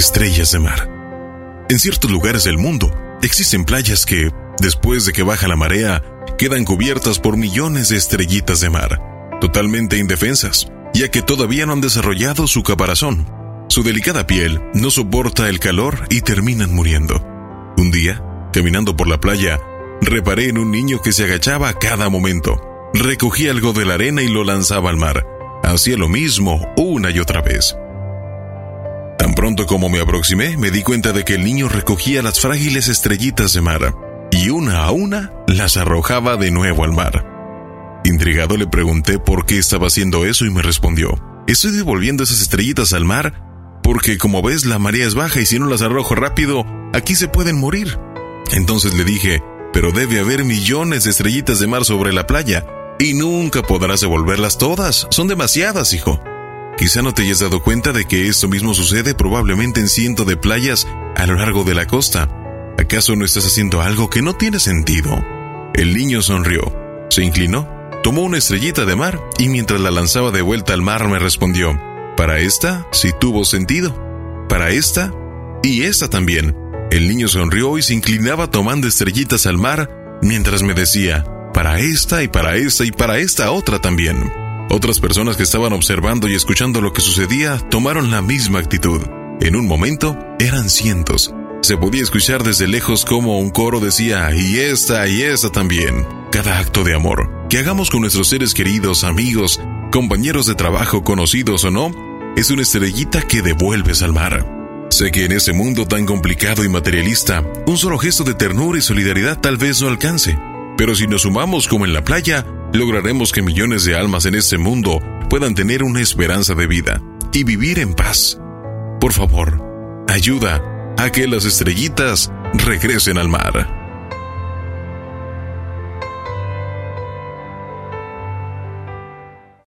estrellas de mar. En ciertos lugares del mundo existen playas que, después de que baja la marea, quedan cubiertas por millones de estrellitas de mar, totalmente indefensas, ya que todavía no han desarrollado su caparazón. Su delicada piel no soporta el calor y terminan muriendo. Un día, caminando por la playa, reparé en un niño que se agachaba a cada momento. Recogía algo de la arena y lo lanzaba al mar. Hacía lo mismo una y otra vez. Pronto como me aproximé, me di cuenta de que el niño recogía las frágiles estrellitas de mar y una a una las arrojaba de nuevo al mar. Intrigado le pregunté por qué estaba haciendo eso y me respondió, estoy devolviendo esas estrellitas al mar porque como ves la marea es baja y si no las arrojo rápido, aquí se pueden morir. Entonces le dije, pero debe haber millones de estrellitas de mar sobre la playa y nunca podrás devolverlas todas, son demasiadas, hijo. Quizá no te hayas dado cuenta de que esto mismo sucede probablemente en cientos de playas a lo largo de la costa. ¿Acaso no estás haciendo algo que no tiene sentido? El niño sonrió, se inclinó, tomó una estrellita de mar y mientras la lanzaba de vuelta al mar me respondió, para esta sí tuvo sentido, para esta y esta también. El niño sonrió y se inclinaba tomando estrellitas al mar mientras me decía, para esta y para esta y para esta otra también. Otras personas que estaban observando y escuchando lo que sucedía tomaron la misma actitud. En un momento eran cientos. Se podía escuchar desde lejos como un coro decía, y esta y esta también. Cada acto de amor que hagamos con nuestros seres queridos, amigos, compañeros de trabajo, conocidos o no, es una estrellita que devuelves al mar. Sé que en ese mundo tan complicado y materialista, un solo gesto de ternura y solidaridad tal vez no alcance. Pero si nos sumamos como en la playa, lograremos que millones de almas en este mundo puedan tener una esperanza de vida y vivir en paz. Por favor, ayuda a que las estrellitas regresen al mar.